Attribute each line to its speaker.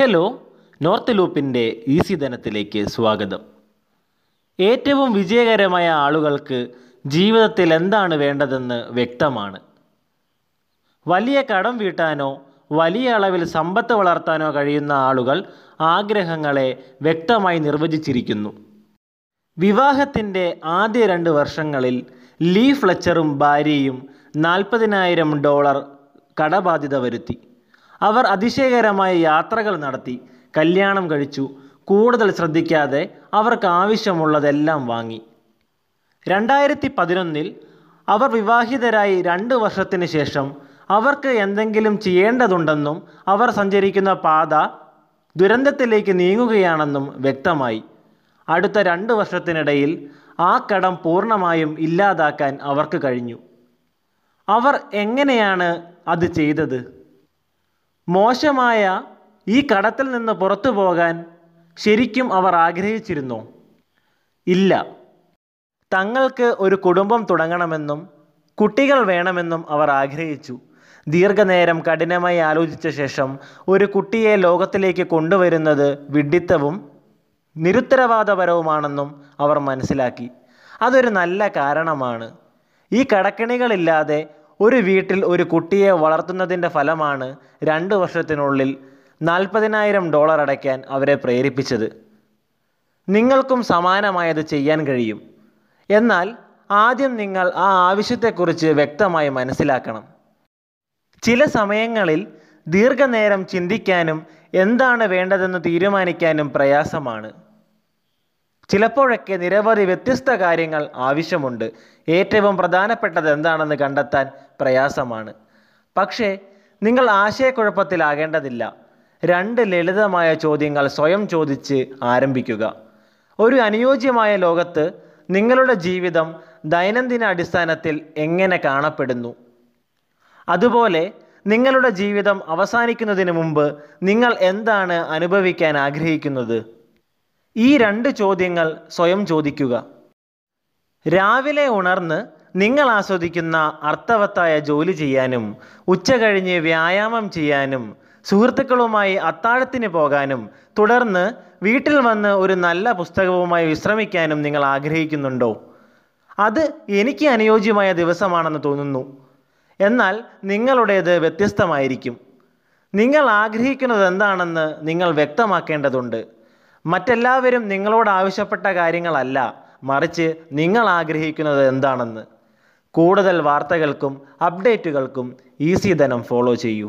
Speaker 1: Hello north ലൂപ്പിന്റെ easy ധനത്തിലേക്ക് സ്വാഗതം. ഏറ്റവും വിജയകരമായ ആളുകൾക്ക് ജീവിതത്തിൽ എന്താണ് വേണ്ടതെന്ന് വ്യക്തമാണ്. വലിയ കടം വീട്ടാനോ വലിയ അളവിൽ സമ്പത്ത് വളർത്താനോ കഴിയുന്ന ആളുകൾ ആഗ്രഹങ്ങളെ വ്യക്തമായി നിർവചിച്ചിരിക്കുന്നു. വിവാഹത്തിന്റെ ആദ്യ രണ്ട് വർഷങ്ങളിൽ ലീ ഫ്ലെച്ചറും ഭാര്യയും നാൽപ്പതിനായിരം ഡോളർ കടബാധ്യത വരുത്തി. അവർ അതിശയകരമായ യാത്രകൾ നടത്തി കല്യാണം കഴിച്ചു കൂടുതൽ ശ്രദ്ധിക്കാതെ അവർക്ക് ആവശ്യമുള്ളതെല്ലാം വാങ്ങി. രണ്ടായിരത്തി പതിനൊന്നിൽ അവർ വിവാഹിതരായി രണ്ട് വർഷത്തിന് ശേഷം അവർക്ക് എന്തെങ്കിലും ചെയ്യേണ്ടതുണ്ടെന്നും അവർ സഞ്ചരിക്കുന്ന പാത ദുരന്തത്തിലേക്ക് നീങ്ങുകയാണെന്നും വ്യക്തമായി. അടുത്ത രണ്ട് വർഷത്തിനിടയിൽ ആ കടം പൂർണമായും ഇല്ലാതാക്കാൻ അവർക്ക് കഴിഞ്ഞു. അവർ എങ്ങനെയാണ് അത് ചെയ്തത്? മോശമായ ഈ കടത്തിൽ നിന്ന് പുറത്തു പോകാൻ ശരിക്കും അവർ ആഗ്രഹിച്ചിരുന്നു? ഇല്ല. തങ്ങൾക്ക് ഒരു കുടുംബം തുടങ്ങണമെന്നും കുട്ടികൾ വേണമെന്നും അവർ ആഗ്രഹിച്ചു. ദീർഘനേരം കഠിനമായി ആലോചിച്ച ശേഷം ഒരു കുട്ടിയെ ലോകത്തിലേക്ക് കൊണ്ടുവരുന്നത് വിഡ്ഢിത്തവും നിരുത്തരവാദപരവുമാണെന്നും അവർ മനസ്സിലാക്കി. അതൊരു നല്ല കാരണമാണ്. ഈ കടക്കിണികളില്ലാതെ ഒരു വീട്ടിൽ ഒരു കുട്ടിയെ വളർത്തുന്നതിന്റെ ഫലമാണ് രണ്ട് വർഷത്തിനുള്ളിൽ നാൽപ്പതിനായിരം ഡോളർ അടയ്ക്കാൻ അവരെ പ്രേരിപ്പിച്ചത്. നിങ്ങൾക്കും സമാനമായത് ചെയ്യാൻ കഴിയും. എന്നാൽ ആദ്യം നിങ്ങൾ ആ ആവശ്യത്തെക്കുറിച്ച് വ്യക്തമായി മനസ്സിലാക്കണം. ചില സമയങ്ങളിൽ ദീർഘനേരം ചിന്തിക്കാനും എന്താണ് വേണ്ടതെന്ന് തീരുമാനിക്കാനും പ്രയാസമാണ്. ചിലപ്പോഴൊക്കെ നിരവധി വ്യത്യസ്ത കാര്യങ്ങൾ ആവശ്യമുണ്ട്. ഏറ്റവും പ്രധാനപ്പെട്ടത് എന്താണെന്ന് കണ്ടെത്താൻ പ്രയാസമാണ്. പക്ഷേ നിങ്ങൾ ആശയക്കുഴപ്പത്തിലാകേണ്ടതില്ല. രണ്ട് ലളിതമായ ചോദ്യങ്ങൾ സ്വയം ചോദിച്ച് ആരംഭിക്കുക. ഒരു അനുയോജ്യമായ ലോകത്ത് നിങ്ങളുടെ ജീവിതം ദൈനംദിന അടിസ്ഥാനത്തിൽ എങ്ങനെ കാണപ്പെടുന്നു? അതുപോലെ നിങ്ങളുടെ ജീവിതം അവസാനിക്കുന്നതിന് മുമ്പ് നിങ്ങൾ എന്താണ് അനുഭവിക്കാൻ ആഗ്രഹിക്കുന്നത്? ഈ രണ്ട് ചോദ്യങ്ങൾ സ്വയം ചോദിക്കുക. രാവിലെ ഉണർന്ന് നിങ്ങൾ ആസ്വദിക്കുന്ന അർത്ഥവത്തായ ജോലി ചെയ്യാനും ഉച്ച കഴിഞ്ഞ് വ്യായാമം ചെയ്യാനും സുഹൃത്തുക്കളുമായി അത്താഴത്തിന് പോകാനും തുടർന്ന് വീട്ടിൽ വന്ന് ഒരു നല്ല പുസ്തകവുമായി വിശ്രമിക്കാനും നിങ്ങൾ ആഗ്രഹിക്കുന്നുണ്ടോ? അത് എനിക്ക് അനുയോജ്യമായ ദിവസമാണെന്ന് തോന്നുന്നു. എന്നാൽ നിങ്ങളുടേത് വ്യത്യസ്തമായിരിക്കും. നിങ്ങൾ ആഗ്രഹിക്കുന്നത് എന്താണെന്ന് നിങ്ങൾ വ്യക്തമാക്കേണ്ടതുണ്ട്. മറ്റെല്ലാവരും നിങ്ങളോട് ആവശ്യപ്പെട്ട കാര്യങ്ങളല്ല മറിച്ച് നിങ്ങൾ ആഗ്രഹിക്കുന്നത് എന്താണെന്ന്. കൂടുതൽ വാർത്തകൾക്കും അപ്ഡേറ്റുകൾക്കും ഈസി ധനം ഫോളോ ചെയ്യൂ.